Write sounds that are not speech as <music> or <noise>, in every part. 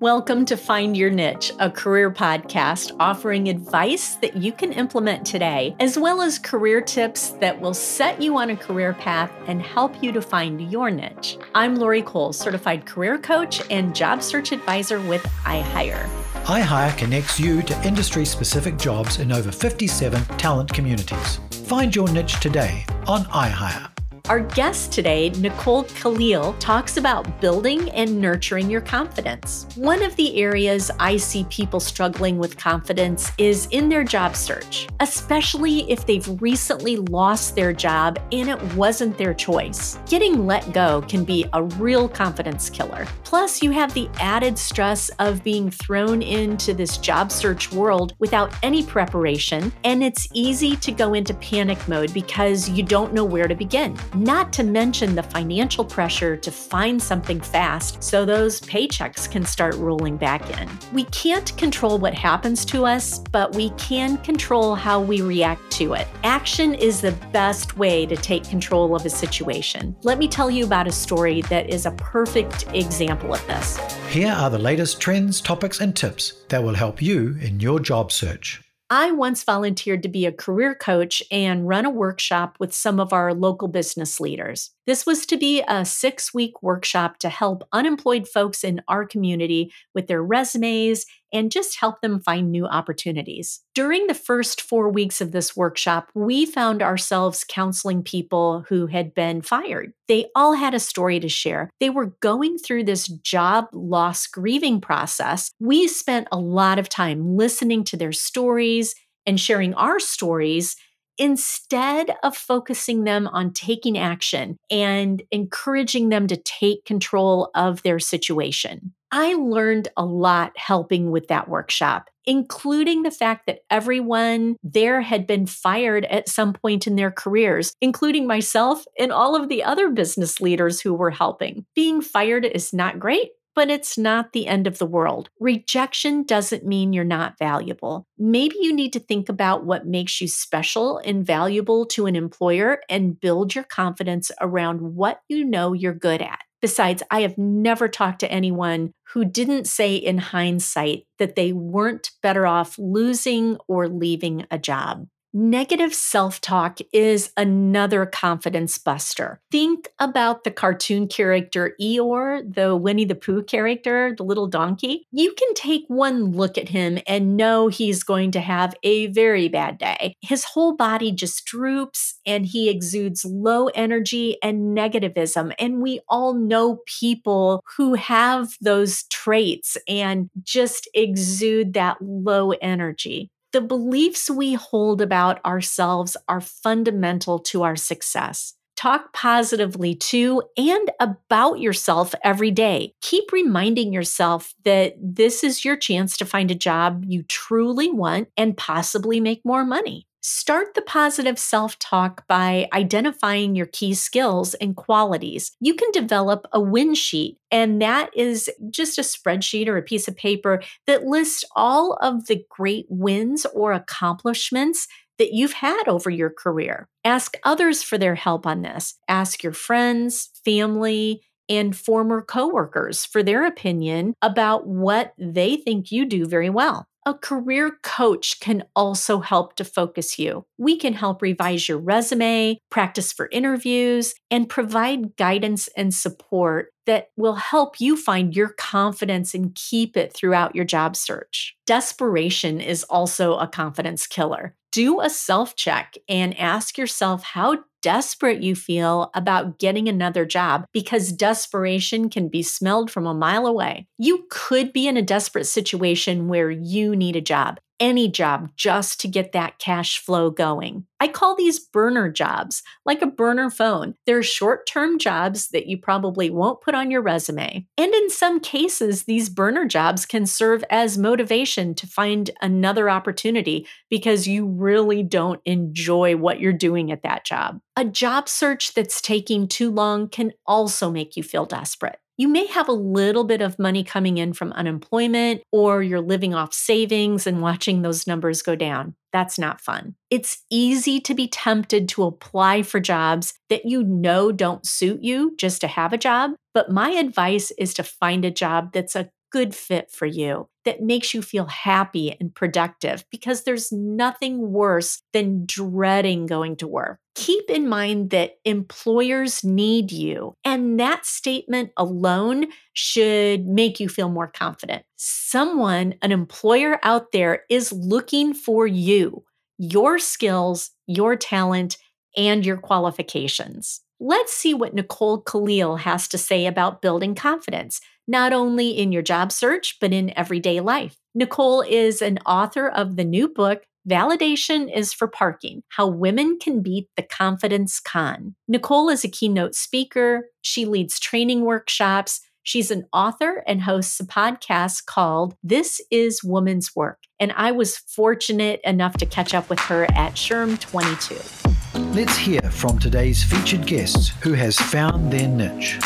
Welcome to Find Your Niche, a career podcast offering advice that you can implement today, as well as career tips that will set you on a career path and help you to find your niche. I'm Lori Cole, certified career coach and job search advisor with iHire. iHire connects you to industry specific jobs in over 57 talent communities. Find your niche today on iHire. Our guest today, Nicole Kalil, talks about building and nurturing your confidence. One of the areas I see people struggling with confidence is in their job search, especially if they've recently lost their job and it wasn't their choice. Getting let go can be a real confidence killer. Plus, you have the added stress of being thrown into this job search world without any preparation, and it's easy to go into panic mode because you don't know where to begin not to mention the financial pressure to find something fast so those paychecks can start rolling back in. We can't control what happens to us, but we can control how we react to it. Action is the best way to take control of a situation. Let me tell you about a story that is a perfect example of this. Here are the latest trends, topics, and tips that will help you in your job search. I once volunteered to be a career coach and run a workshop with some of our local business leaders. This was to be a six week workshop to help unemployed folks in our community with their resumes and just help them find new opportunities. During the first four weeks of this workshop, we found ourselves counseling people who had been fired. They all had a story to share. They were going through this job loss grieving process. We spent a lot of time listening to their stories and sharing our stories instead of focusing them on taking action and encouraging them to take control of their situation. I learned a lot helping with that workshop, including the fact that everyone there had been fired at some point in their careers, including myself and all of the other business leaders who were helping. Being fired is not great, but it's not the end of the world. Rejection doesn't mean you're not valuable. Maybe you need to think about what makes you special and valuable to an employer and build your confidence around what you know you're good at. Besides, I have never talked to anyone who didn't say in hindsight that they weren't better off losing or leaving a job. Negative self talk is another confidence buster. Think about the cartoon character Eeyore, the Winnie the Pooh character, the little donkey. You can take one look at him and know he's going to have a very bad day. His whole body just droops and he exudes low energy and negativism. And we all know people who have those traits and just exude that low energy the beliefs we hold about ourselves are fundamental to our success. Talk positively to and about yourself every day. Keep reminding yourself that this is your chance to find a job you truly want and possibly make more money. Start the positive self talk by identifying your key skills and qualities. You can develop a win sheet, and that is just a spreadsheet or a piece of paper that lists all of the great wins or accomplishments that you've had over your career. Ask others for their help on this. Ask your friends, family, and former coworkers for their opinion about what they think you do very well. A career coach can also help to focus you. We can help revise your resume, practice for interviews, and provide guidance and support that will help you find your confidence and keep it throughout your job search. Desperation is also a confidence killer. Do a self check and ask yourself how desperate you feel about getting another job because desperation can be smelled from a mile away. You could be in a desperate situation where you need a job any job just to get that cash flow going. I call these burner jobs, like a burner phone. They're short term jobs that you probably won't put on your resume. And in some cases, these burner jobs can serve as motivation to find another opportunity because you really don't enjoy what you're doing at that job. A job search that's taking too long can also make you feel desperate. You may have a little bit of money coming in from unemployment, or you're living off savings and watching those numbers go down. That's not fun. It's easy to be tempted to apply for jobs that you know don't suit you just to have a job. But my advice is to find a job that's a good fit for you, that makes you feel happy and productive, because there's nothing worse than dreading going to work. Keep in mind that employers need you, and that statement alone should make you feel more confident. Someone, an employer out there, is looking for you, your skills, your talent, and your qualifications. Let's see what Nicole Kalil has to say about building confidence, not only in your job search, but in everyday life. Nicole is an author of the new book, Validation is for Parking How Women Can Beat the Confidence Con. Nicole is a keynote speaker. She leads training workshops. She's an author and hosts a podcast called This is Woman's Work. And I was fortunate enough to catch up with her at SHRM 22. Let's hear from today's featured guests who has found their niche.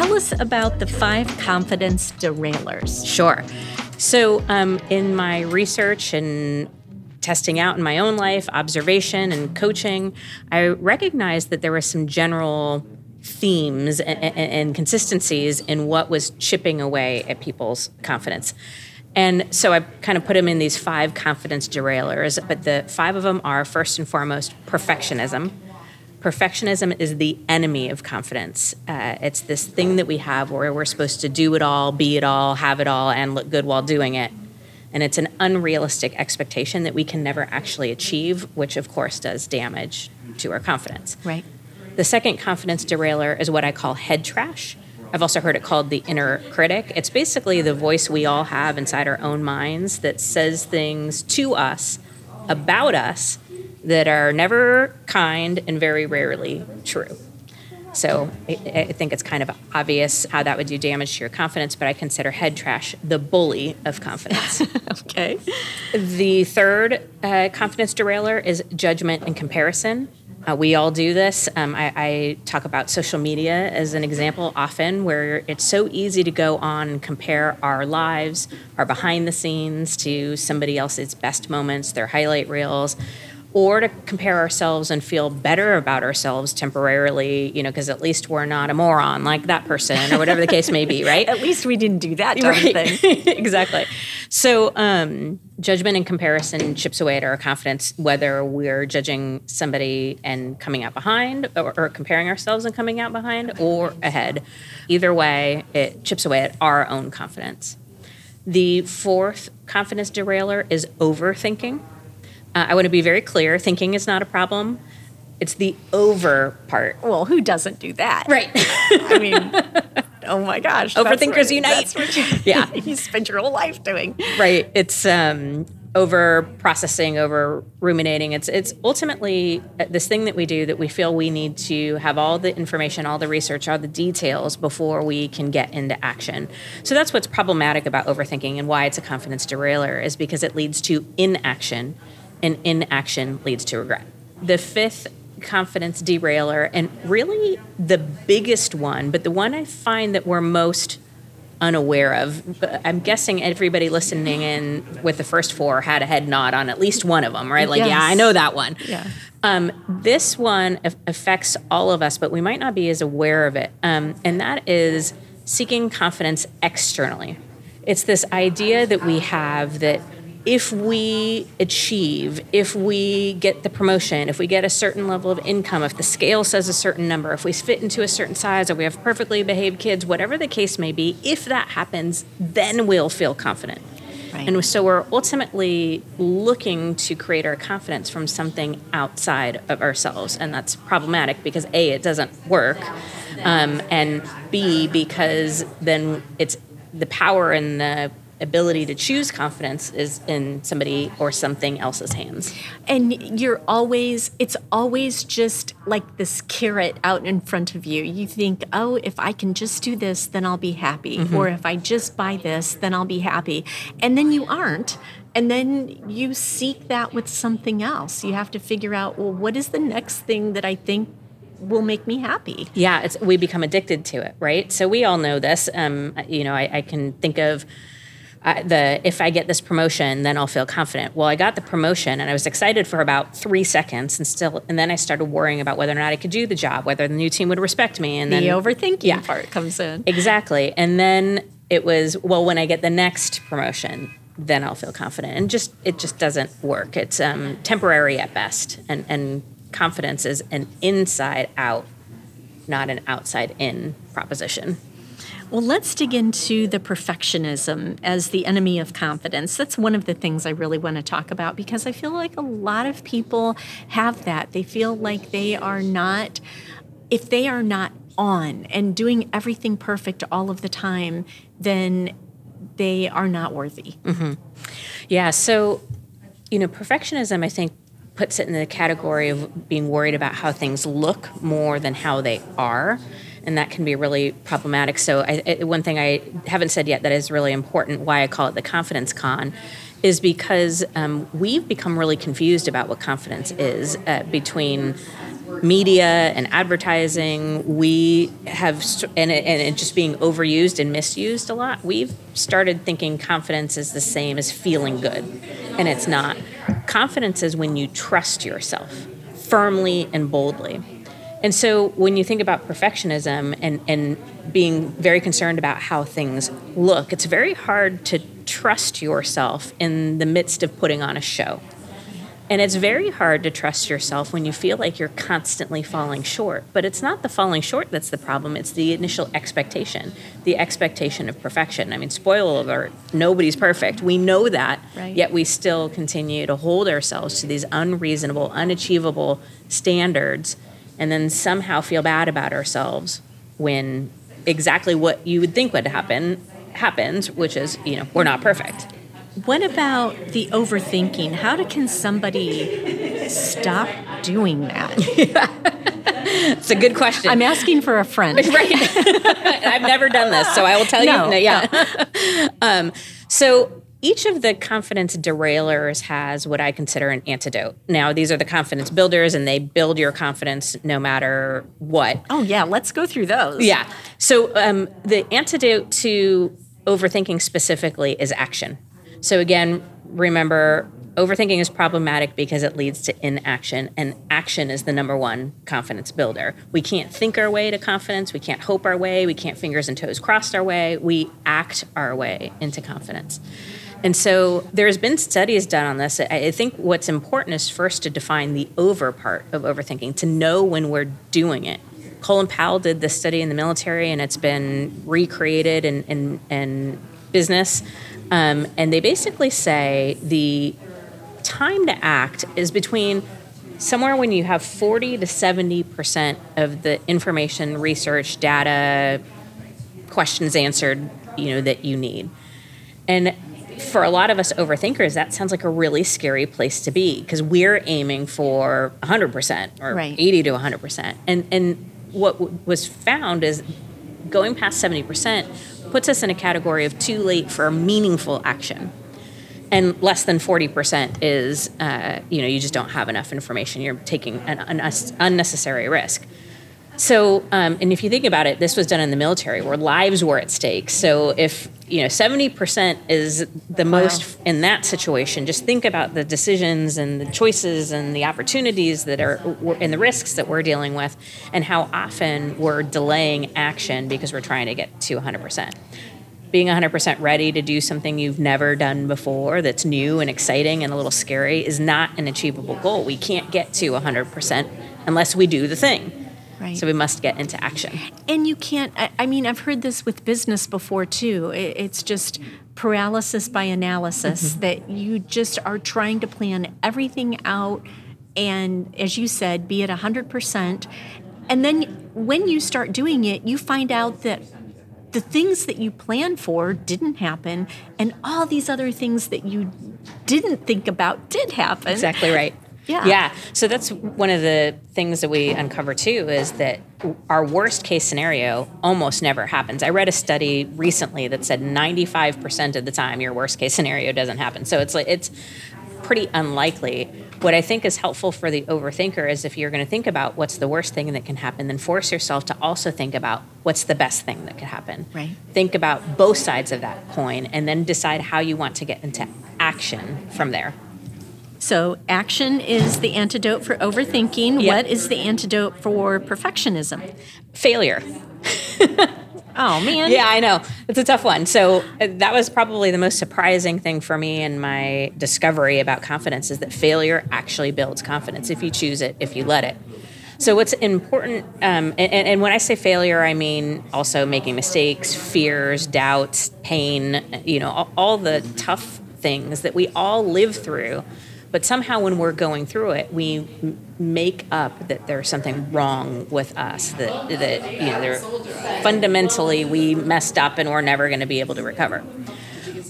Tell us about the five confidence derailers. Sure. So, um, in my research and testing out in my own life, observation and coaching, I recognized that there were some general themes and, and, and consistencies in what was chipping away at people's confidence. And so I kind of put them in these five confidence derailers, but the five of them are first and foremost perfectionism. Perfectionism is the enemy of confidence. Uh, it's this thing that we have where we're supposed to do it all, be it all, have it all, and look good while doing it. And it's an unrealistic expectation that we can never actually achieve, which of course does damage to our confidence. Right. The second confidence derailer is what I call head trash. I've also heard it called the inner critic. It's basically the voice we all have inside our own minds that says things to us about us that are never kind and very rarely true. So I, I, think it's kind of obvious how that would do damage to your confidence, but I consider head trash the bully of confidence. <laughs> okay. The third uh, confidence derailer is judgment and comparison. Uh, we all do this. Um, I, I, talk about social media as an example often, where it's so easy to go on and compare our lives, our behind the scenes, to somebody else's best moments, their highlight reels or to compare ourselves and feel better about ourselves temporarily, you know, because at least we're not a moron like that person or whatever the case may be, right? <laughs> at least we didn't do that right. thing. <laughs> exactly. So, um, judgment and comparison chips away at our confidence, whether we're judging somebody and coming out behind or, or comparing ourselves and coming out behind or ahead. Either way, it chips away at our own confidence. The fourth confidence derailer is overthinking. Uh, I want to be very clear thinking is not a problem. It's the over part. Well, who doesn't do that? Right. <laughs> I mean, oh my gosh. Overthinkers what, unite. You, <laughs> yeah. <laughs> you spend your whole life doing. Right. It's um, over processing, over ruminating. It's it's ultimately uh, this thing that we do that we feel we need to have all the information, all the research, all the details before we can get into action. So that's what's problematic about overthinking and why it's a confidence derailer is because it leads to inaction and inaction leads to regret. The fifth confidence derailer, and really the biggest one, but the one I find that we're most unaware of. I'm guessing everybody listening in with the first four had a head nod on at least one of them, right? Like, yes. yeah, I know that one. Yeah. Um, this one affects all of us, but we might not be as aware of it. Um, and that is seeking confidence externally. It's this idea that we have that if we achieve, if we get the promotion, if we get a certain level of income, if the scale says a certain number, if we fit into a certain size, or we have perfectly behaved kids, whatever the case may be, if that happens, then we'll feel confident. Right. And so we're ultimately looking to create our confidence from something outside of ourselves. And that's problematic because A, it doesn't work, um, and B, because then it's the power and the ability to choose confidence is in somebody or something else's hands. And you're always, it's always just like this carrot out in front of you. You think, oh, if I can just do this, then I'll be happy. Mm-hmm. Or if I just buy this, then I'll be happy. And then you aren't. And then you seek that with something else. You have to figure out, well, what is the next thing that I think will make me happy. Yeah, it's we become addicted to it, right? So we all know this. Um, you know, I, I can think of the if I get this promotion, then I'll feel confident. Well, I got the promotion and I was excited for about three seconds, and still, and then I started worrying about whether or not I could do the job, whether the new team would respect me, and the then overthinking yeah, part comes in exactly, and then It was, well, when I get the next promotion, then I'll feel confident. And just it just doesn't work. It's um, temporary at best. And and confidence is an inside out, not an outside in proposition. Well, let's dig into the perfectionism as the enemy of confidence. That's one of the things I really want to talk about because I feel like a lot of people have that. They feel like they are not, if they are not on and doing everything perfect all of the time, then they are not worthy. Mm-hmm. Yeah. So, you know, perfectionism, I think, puts it in the category of being worried about how things look more than how they are and that can be really problematic. So, I, I, one thing I haven't said yet that is really important, why I call it the confidence con, is because um, we've become really confused about what confidence is uh, between media and advertising. We have, and it, and it just being overused and misused a lot. We've started thinking confidence is the same as feeling good, and it's not. Confidence is when you trust yourself firmly and boldly. And so when you think about perfectionism and, and being very concerned about how things look, it's very hard to trust yourself in the midst of putting on a show. And it's very hard to trust yourself when you feel like you're constantly falling short. But it's not the falling short that's the problem, it's the initial expectation, the expectation of perfection. I mean, spoiler alert, nobody's perfect. We know that, right. yet we still continue to hold ourselves to these unreasonable, unachievable standards and then somehow feel bad about ourselves when exactly what you would think would happen happens, which is, you know, we're not perfect. What about the overthinking? How do, can somebody stop doing that? <laughs> It's a good question. I'm asking for a friend. <laughs> right. <laughs> I've never done this, so I will tell no, you. Yeah. um, so each of the confidence derailers has what I consider an antidote. Now, these are the confidence builders, and they build your confidence no matter what. Oh, yeah, let's go through those. Yeah. So, um, the antidote to overthinking specifically is action. So, again, remember overthinking is problematic because it leads to inaction, and action is the number one confidence builder. We can't think our way to confidence, we can't hope our way, we can't fingers and toes crossed our way, we act our way into confidence. And so there's been studies done on this. I think what's important is first to define the over part of overthinking, to know when we're doing it. Colin Powell did this study in the military, and it's been recreated in, in, in business. Um, and they basically say the time to act is between somewhere when you have 40 to 70% of the information, research, data, questions answered, you know, that you need. And for a lot of us overthinkers, that sounds like a really scary place to be because we're aiming for 100% or right. 80 to 100%. And, and what w- was found is going past 70% puts us in a category of too late for meaningful action. And less than 40% is, uh, you know, you just don't have enough information. You're taking an unnecessary risk. So, um, and if you think about it, this was done in the military where lives were at stake. So, if you know, seventy percent is the wow. most in that situation. Just think about the decisions and the choices and the opportunities that are and the risks that we're dealing with, and how often we're delaying action because we're trying to get to one hundred percent being 100% ready to do something you've never done before that's new and exciting and a little scary is not an achievable goal. We can't get to 100% unless we do the thing. Right. So we must get into action. And you can't, I, mean, I've heard this with business before too. it's just paralysis by analysis mm-hmm. that you just are trying to plan everything out. And as you said, be at 100%. And then when you start doing it, you find out that the things that you planned for didn't happen, and all these other things that you didn't think about did happen. Exactly right. Yeah. Yeah. So that's one of the things that we uncover too is that our worst case scenario almost never happens. I read a study recently that said 95% of the time your worst case scenario doesn't happen. So it's like it's pretty unlikely. What I think is helpful for the overthinker is if you're going to think about what's the worst thing that can happen, then force yourself to also think about what's the best thing that could happen. Right. Think about both sides of that coin and then decide how you want to get into action from there. So, action is the antidote for overthinking. Yep. What is the antidote for perfectionism? Failure. <laughs> oh man. Yeah, I know. It's a tough one. So uh, that was probably the most surprising thing for me in my discovery about confidence is that failure actually builds confidence if you choose it, if you let it. So what's important, um, and, and, when I say failure, I mean also making mistakes, fears, doubts, pain. You know, all, all the tough things that we all live through. But somehow, when we're going through it, we make up that there's something wrong with us. That that you know, fundamentally we messed up and we're never going to be able to recover.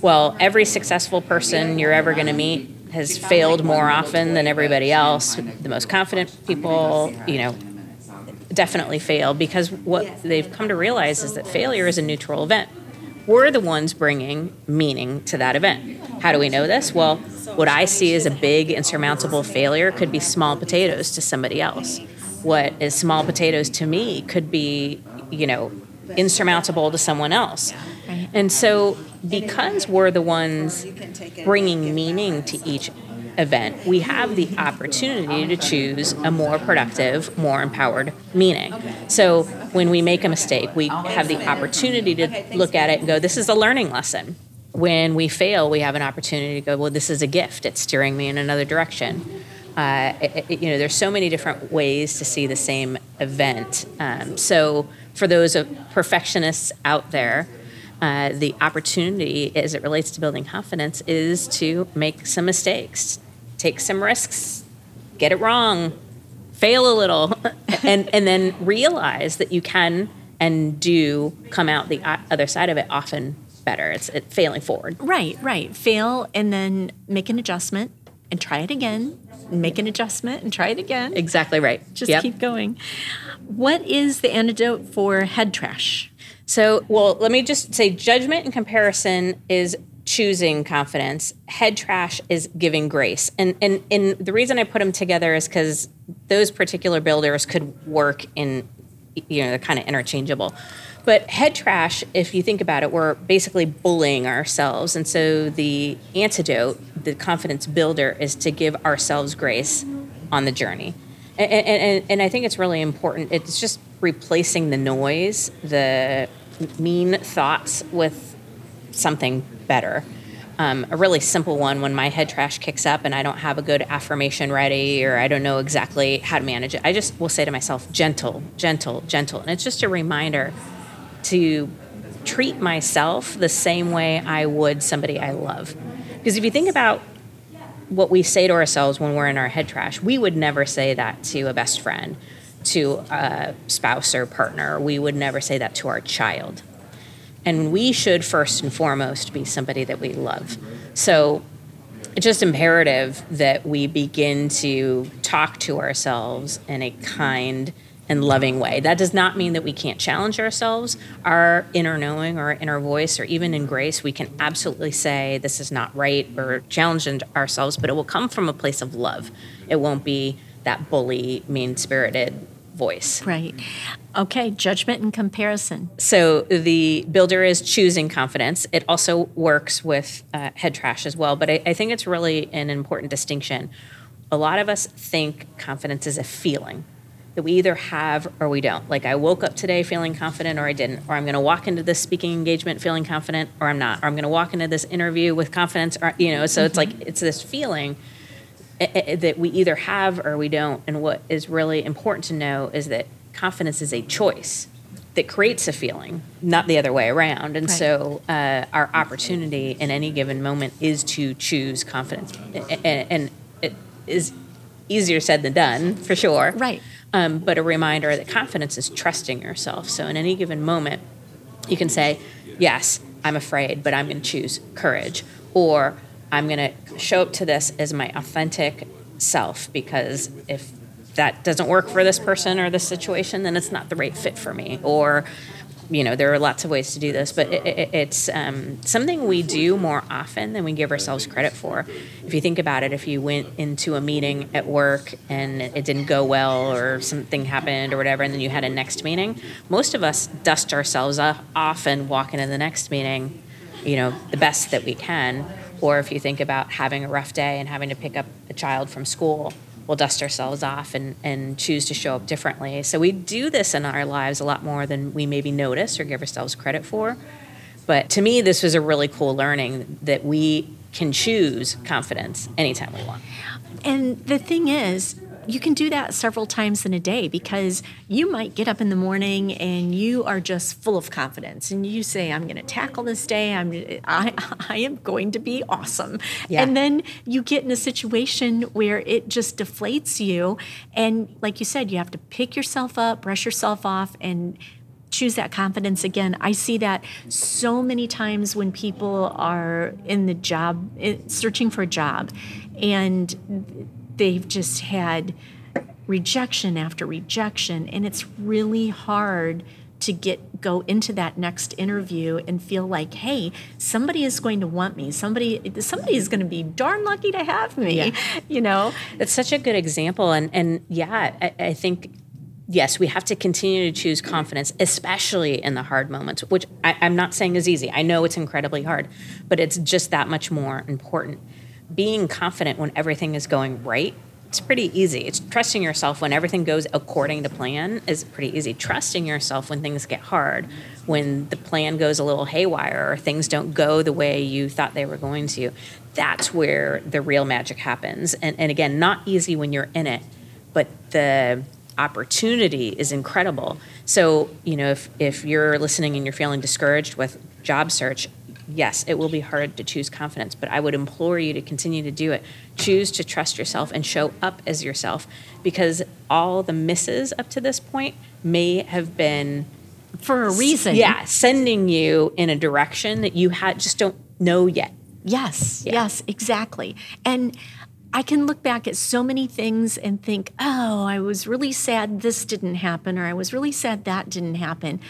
Well, every successful person you're ever going to meet has failed more often than everybody else. The most confident people, you know, definitely fail because what they've come to realize is that failure is a neutral event. We're the ones bringing meaning to that event. How do we know this? Well, what I see as a big insurmountable failure could be small potatoes to somebody else. What is small potatoes to me could be, you know, insurmountable to someone else. And so, because we're the ones bringing meaning to each event, we have the opportunity to choose a more productive, more empowered meaning. So, when we make a mistake, we have the opportunity to look at it and go, this is a learning lesson. When we fail, we have an opportunity to go, well, this is a gift. It's steering me in another direction. Uh, it, it, you know, there's so many different ways to see the same event. Um, so, for those perfectionists out there, uh, the opportunity as it relates to building confidence is to make some mistakes, take some risks, get it wrong, fail a little, <laughs> and, and then realize that you can and do come out the other side of it often better. It's it, failing forward. Right, right. Fail and then make an adjustment and try it again. Make an adjustment and try it again. Exactly right. Just yep. keep going. What is the antidote for head trash? So, well, let me just say judgment and comparison is choosing confidence. Head trash is giving grace. And and and the reason I put them together is cuz those particular builders could work in you know, they're kind of interchangeable. But head trash, if you think about it, we're basically bullying ourselves. And so the antidote, the confidence builder, is to give ourselves grace on the journey and, and, and I think it's really important. It's just replacing the noise, the mean thoughts with something better. Um, a really simple one when my head trash kicks up and I don't have a good affirmation ready or I don't know exactly how to manage it, I just will say to myself, gentle, gentle, gentle. And it's just a reminder to treat myself the same way I would somebody I love. Because if you think about what we say to ourselves when we're in our head trash. We would never say that to a best friend, to a spouse or partner. We would never say that to our child. And we should first and foremost be somebody that we love. So it's just imperative that we begin to talk to ourselves in a kind, and loving way. That does not mean that we can't challenge ourselves. Our inner knowing or inner voice, or even in grace, we can absolutely say this is not right or challenge ourselves, but it will come from a place of love. It won't be that bully, mean spirited voice. Right. Okay, judgment and comparison. So the builder is choosing confidence. It also works with uh, head trash as well, but I, I think it's really an important distinction. A lot of us think confidence is a feeling that we either have or we don't. Like I woke up today feeling confident or I didn't, or I'm going to walk into this speaking engagement feeling confident or I'm not, or I'm going to walk into this interview with confidence or you know, so mm-hmm. it's like it's this feeling that we either have or we don't. And what is really important to know is that confidence is a choice that creates a feeling, not the other way around. And right. so, uh, our opportunity in any given moment is to choose confidence, and, and it is easier said than done for sure. Right. Um, but a reminder that confidence is trusting yourself. So in any given moment, you can say, Yes, I'm afraid, but I'm going to choose courage. Or I'm going to show up to this as my authentic self because if that doesn't work for this person or this situation, then it's not the right fit for me. Or you know, there are lots of ways to do this, but it, it, it's um, something we do more often than we give ourselves credit for. If you think about it, if you went into a meeting at work and it didn't go well or something happened or whatever, and then you had a next meeting, most of us dust ourselves off and walk into the next meeting, you know, the best that we can. Or if you think about having a rough day and having to pick up a child from school, we'll dust ourselves off and, and choose to show up differently. So we do this in our lives a lot more than we maybe notice or give ourselves credit for. But to me, this was a really cool learning that we can choose confidence anytime we want. And the thing is, you can do that several times in a day because you might get up in the morning and you are just full of confidence and you say i'm going to tackle this day i'm I, I am going to be awesome yeah. and then you get in a situation where it just deflates you and like you said you have to pick yourself up brush yourself off and choose that confidence again. I see that so many times when people are in the job, searching for a job, and they've just had rejection after rejection and it's really hard to get go into that next interview and feel like hey somebody is going to want me somebody somebody is going to be darn lucky to have me yeah. <laughs> you know it's such a good example and and yeah I, I think yes, we have to continue to choose confidence, especially in the hard moments, which I, am not saying is easy. I know it's incredibly hard, but it's just that much more important being confident when everything is going right it's pretty easy. It's trusting yourself when everything goes according to plan is pretty easy. Trusting yourself when things get hard, when the plan goes a little haywire or things don't go the way you thought they were going to, that's where the real magic happens. And, and again, not easy when you're in it, but the opportunity is incredible. So, you know, if, if you're listening and you're feeling discouraged with job search, yes, it will be hard to choose confidence, but I would implore you to continue to do it. Choose to trust yourself and show up as yourself because all the misses up to this point may have been for a reason. Yeah, sending you in a direction that you had just don't know yet. Yes, yeah. yes, exactly. And I can look back at so many things and think, oh, I was really sad this didn't happen, or I was really sad that didn't happen.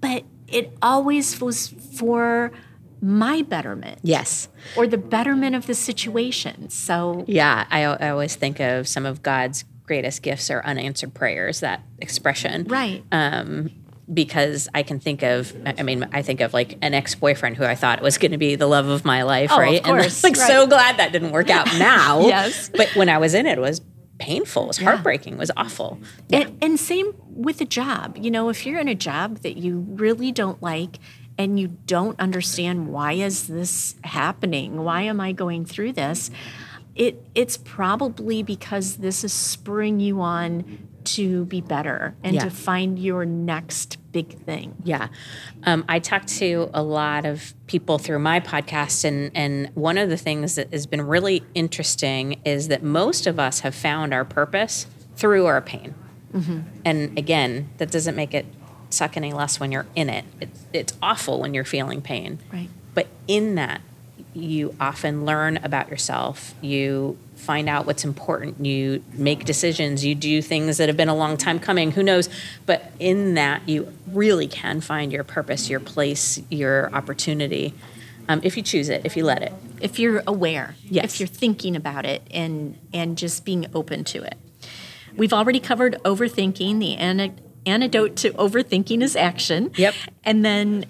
But it always was for my betterment. Yes. Or the betterment of the situation. So, yeah, I, I always think of some of God's greatest gifts are unanswered prayers, that expression. Right. Um, because I can think of, I mean, I think of like an ex boyfriend who I thought was going to be the love of my life, oh, right? Of course. And I'm like right. so glad that didn't work out <laughs> now. yes. But when I was in it, it was painful, it was heartbreaking, it was awful. Yeah. And, and same with a job. You know, if you're in a job that you really don't like, and you don't understand why is this happening? Why am I going through this? It it's probably because this is spurring you on to be better and yeah. to find your next big thing. Yeah. Um, I talk to a lot of people through my podcast, and, and one of the things that has been really interesting is that most of us have found our purpose through our pain. Mm-hmm. And again, that doesn't make it suck any less when you're in it. it. It's awful when you're feeling pain. Right. But in that, you often learn about yourself. You find out what's important. You make decisions. You do things that have been a long time coming. Who knows? But in that, you really can find your purpose, your place, your opportunity. Um, if you choose it, if you let it, if you're aware, yes. if you're thinking about it, and and just being open to it. We've already covered overthinking, the antidote to overthinking is action. Yep. And then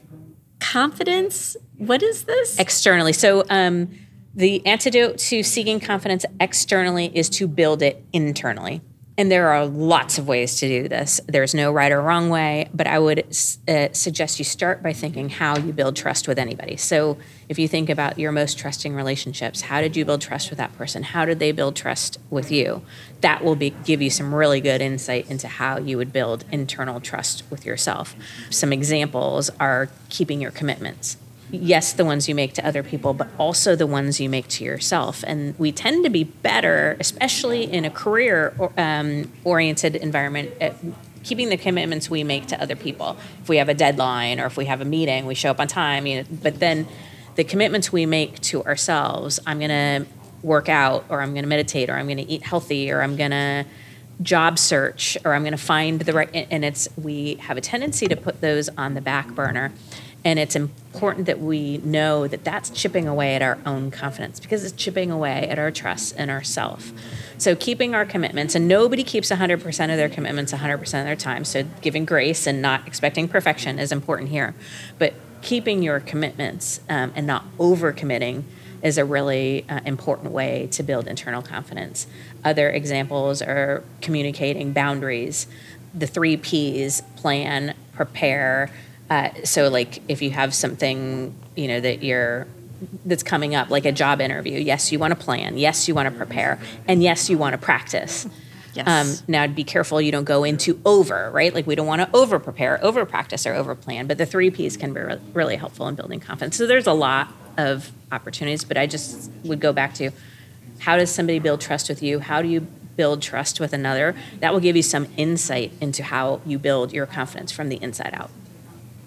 confidence, what is this? Externally. So, um, the antidote to seeking confidence externally is to build it internally. And there are lots of ways to do this. There's no right or wrong way, but I would uh, suggest you start by thinking how you build trust with anybody. So, if you think about your most trusting relationships, how did you build trust with that person? How did they build trust with you? That will be, give you some really good insight into how you would build internal trust with yourself. Some examples are keeping your commitments yes, the ones you make to other people, but also the ones you make to yourself. And we tend to be better, especially in a career um, oriented environment, at keeping the commitments we make to other people. If we have a deadline or if we have a meeting, we show up on time. You know, but then the commitments we make to ourselves, I'm going to work out or I'm going to meditate or I'm going to eat healthy or I'm going to job search or I'm going to find the right and it's we have a tendency to put those on the back burner and it's important that we know that that's chipping away at our own confidence because it's chipping away at our trust in ourself. So keeping our commitments, and nobody keeps 100% of their commitments 100% of their time. So giving grace and not expecting perfection is important here. But keeping your commitments um, and not overcommitting is a really uh, important way to build internal confidence. Other examples are communicating boundaries, the three P's plan, prepare. Uh, so, like if you have something, you know, that you're that's coming up, like a job interview, yes, you want to plan, yes, you want to prepare, and yes, you want to practice. Yes. Um, now, be careful you don't go into over, right? Like we don't want to over prepare, over practice, or over plan. But the three P's can be re- really helpful in building confidence. So there's a lot of opportunities, but I just would go back to how does somebody build trust with you? How do you build trust with another? That will give you some insight into how you build your confidence from the inside out.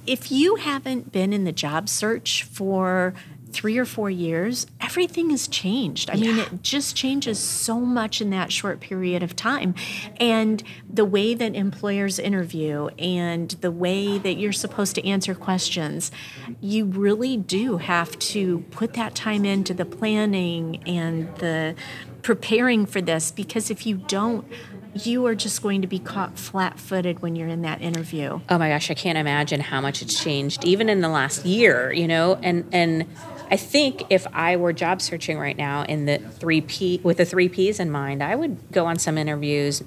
If you haven't been in the job search for three or four years, everything has changed. I yeah. mean, it just changes so much in that short period of time. And the way that employers interview and the way that you're supposed to answer questions, you really do have to put that time into the planning and the preparing for this because if you don't, you are just going to be caught flat footed when you're in that interview. Oh my gosh, I can't imagine how much it's changed even in the last year, you know? And and I think if I were job searching right now in the three P with the three P's in mind, I would go on some interviews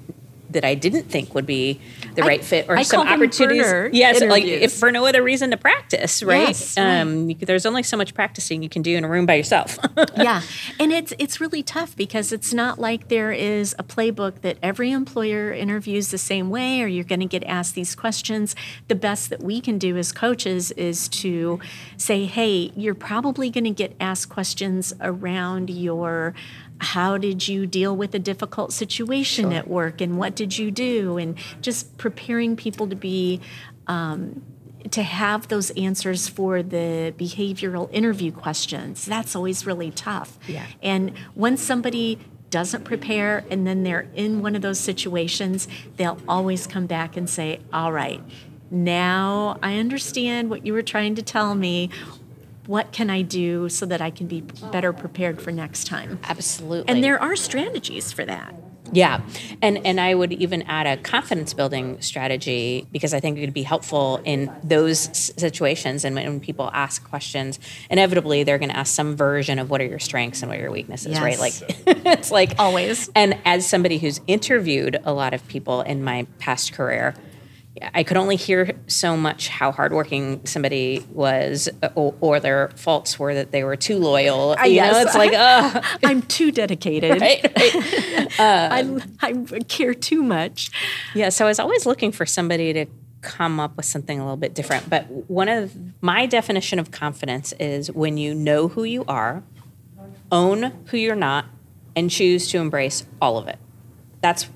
that I didn't think would be the I, right fit or I some opportunities. Yes, interviews. like if for no other reason to practice, right? Yes, um, right. there's only so much practicing you can do in a room by yourself. <laughs> yeah, and it's it's really tough because it's not like there is a playbook that every employer interviews the same way, or you're going to get asked these questions. The best that we can do as coaches is to say, hey, you're probably going to get asked questions around your how did you deal with a difficult situation sure. at work and what did you do and just preparing people to be um, to have those answers for the behavioral interview questions that's always really tough yeah. and once somebody doesn't prepare and then they're in one of those situations they'll always come back and say all right now I understand what you were trying to tell me what can I do so that I can be better prepared for next time? Absolutely. And there are strategies for that. Yeah. And and I would even add a confidence building strategy because I think it would be helpful in those situations and when people ask questions, inevitably they're going to ask some version of what are your strengths and what are your weaknesses, yes. right? Like <laughs> it's like always. And as somebody who's interviewed a lot of people in my past career, I could only hear so much how hardworking somebody was, or, or, their faults were that they were too loyal. Uh, you yes. know, it's like, <laughs> oh, I'm too dedicated. right, right. Uh, <laughs> I, I care too much. Yeah, so I was always looking for somebody to come up with something a little bit different. But one of my definition of confidence is when you know who you are, own who you're not, and choose to embrace all of it. That's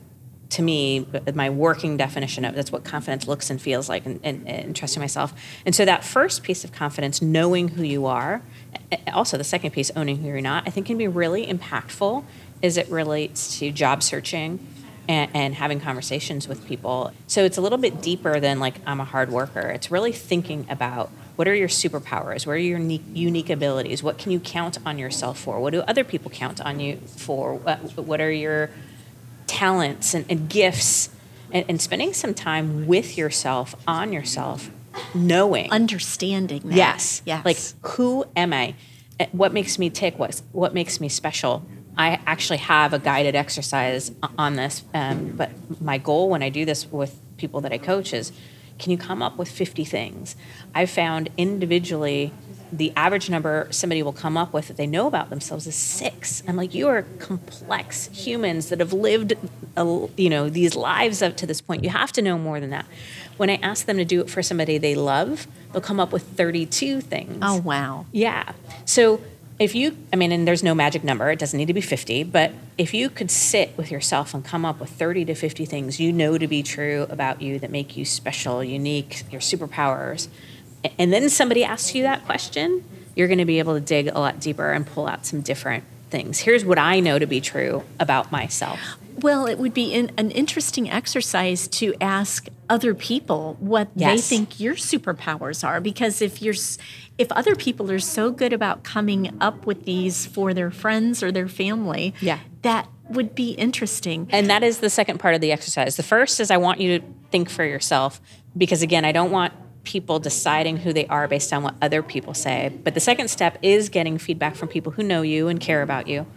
to me my working definition of that's what confidence looks and feels like and, and, and, trusting myself. And so that first piece of confidence knowing who you are also the second piece owning who you're not i think can be really impactful as it relates to job searching and, and having conversations with people. So it's a little bit deeper than like i'm a hard worker. It's really thinking about what are your superpowers? What are your unique, unique abilities? What can you count on yourself for? What do other people count on you for? What, what are your talents and, and gifts and, and, spending some time with yourself, on yourself, knowing. Understanding that. Yes. Yes. Like, who am I? Eh, what makes me tick? What, what makes me special? I actually have a guided exercise on this, um, but my goal when I do this with people that I coach is can you come up with 50 things? I've found individually the average number somebody will come up with that they know about themselves is six. I'm like, you are complex humans that have lived, a, you know, these lives up to this point. You have to know more than that. When I ask them to do it for somebody they love, they'll come up with 32 things. Oh wow! Yeah. So if you, I mean, and there's no magic number. It doesn't need to be 50, but if you could sit with yourself and come up with 30 to 50 things you know to be true about you that make you special, unique, your superpowers and then somebody asks you that question, you're going to be able to dig a lot deeper and pull out some different things. Here's what I know to be true about myself. Well, it would be in, an interesting exercise to ask other people what yes. they think your superpowers are because if you're if other people are so good about coming up with these for their friends or their family, yeah. that would be interesting. And that is the second part of the exercise. The first is I want you to think for yourself because again, I don't want people deciding who they are based on what other people say. But the second step is getting feedback from people who know you and care about you.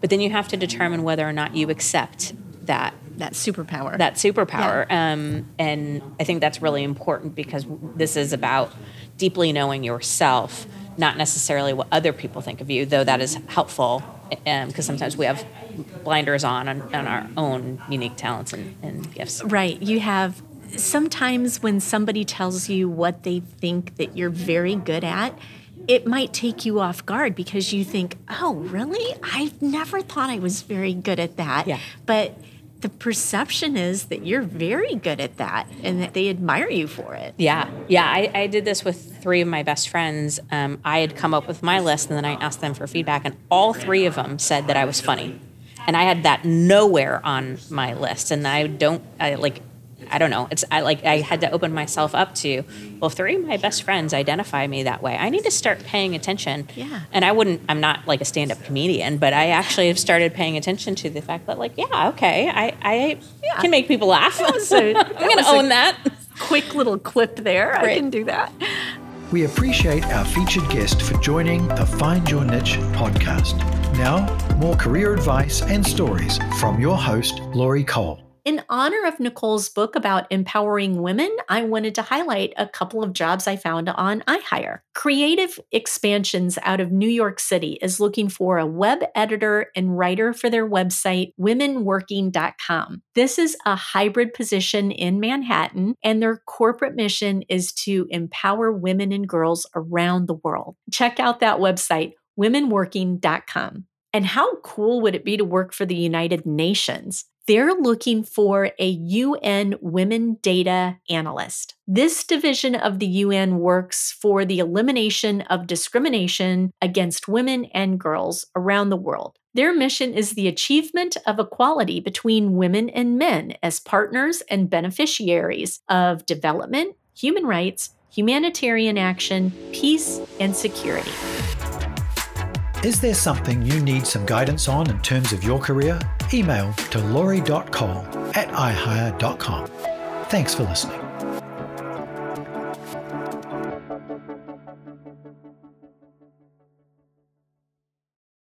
But then you have to determine whether or not you accept that that superpower. That superpower. Yeah. Um, and I think that's really important because this is about deeply knowing yourself, not necessarily what other people think of you, though that is helpful because um, sometimes we have blinders on, on on, our own unique talents and, and gifts. Right. You have sometimes when somebody tells you what they think that you're very good at, it might take you off guard because you think, oh, really? I never thought I was very good at that. Yeah. But the perception is that you're very good at that and that they admire you for it. Yeah. Yeah. I, I did this with three of my best friends. Um, I had come up with my list and then I asked them for feedback, and all three of them said that I was funny. And I had that nowhere on my list. And I don't, I like, I don't know. It's I like I had to open myself up to. Well, three of my best friends identify me that way. I need to start paying attention. Yeah. And I wouldn't. I'm not like a stand-up comedian, but I actually have started paying attention to the fact that like, yeah, okay, I I yeah. can make people laugh. <laughs> I'm going to own that. Quick little clip there. Right. I can do that. We appreciate our featured guest for joining the Find Your Niche podcast. Now, more career advice and stories from your host, Lori Cole. In honor of Nicole's book about empowering women, I wanted to highlight a couple of jobs I found on iHire. Creative Expansions out of New York City is looking for a web editor and writer for their website, womenworking.com. This is a hybrid position in Manhattan, and their corporate mission is to empower women and girls around the world. Check out that website, womenworking.com. And how cool would it be to work for the United Nations? They're looking for a UN Women Data Analyst. This division of the UN works for the elimination of discrimination against women and girls around the world. Their mission is the achievement of equality between women and men as partners and beneficiaries of development, human rights, humanitarian action, peace, and security. Is there something you need some guidance on in terms of your career? Email to lori.cole at ihire.com. Thanks for listening.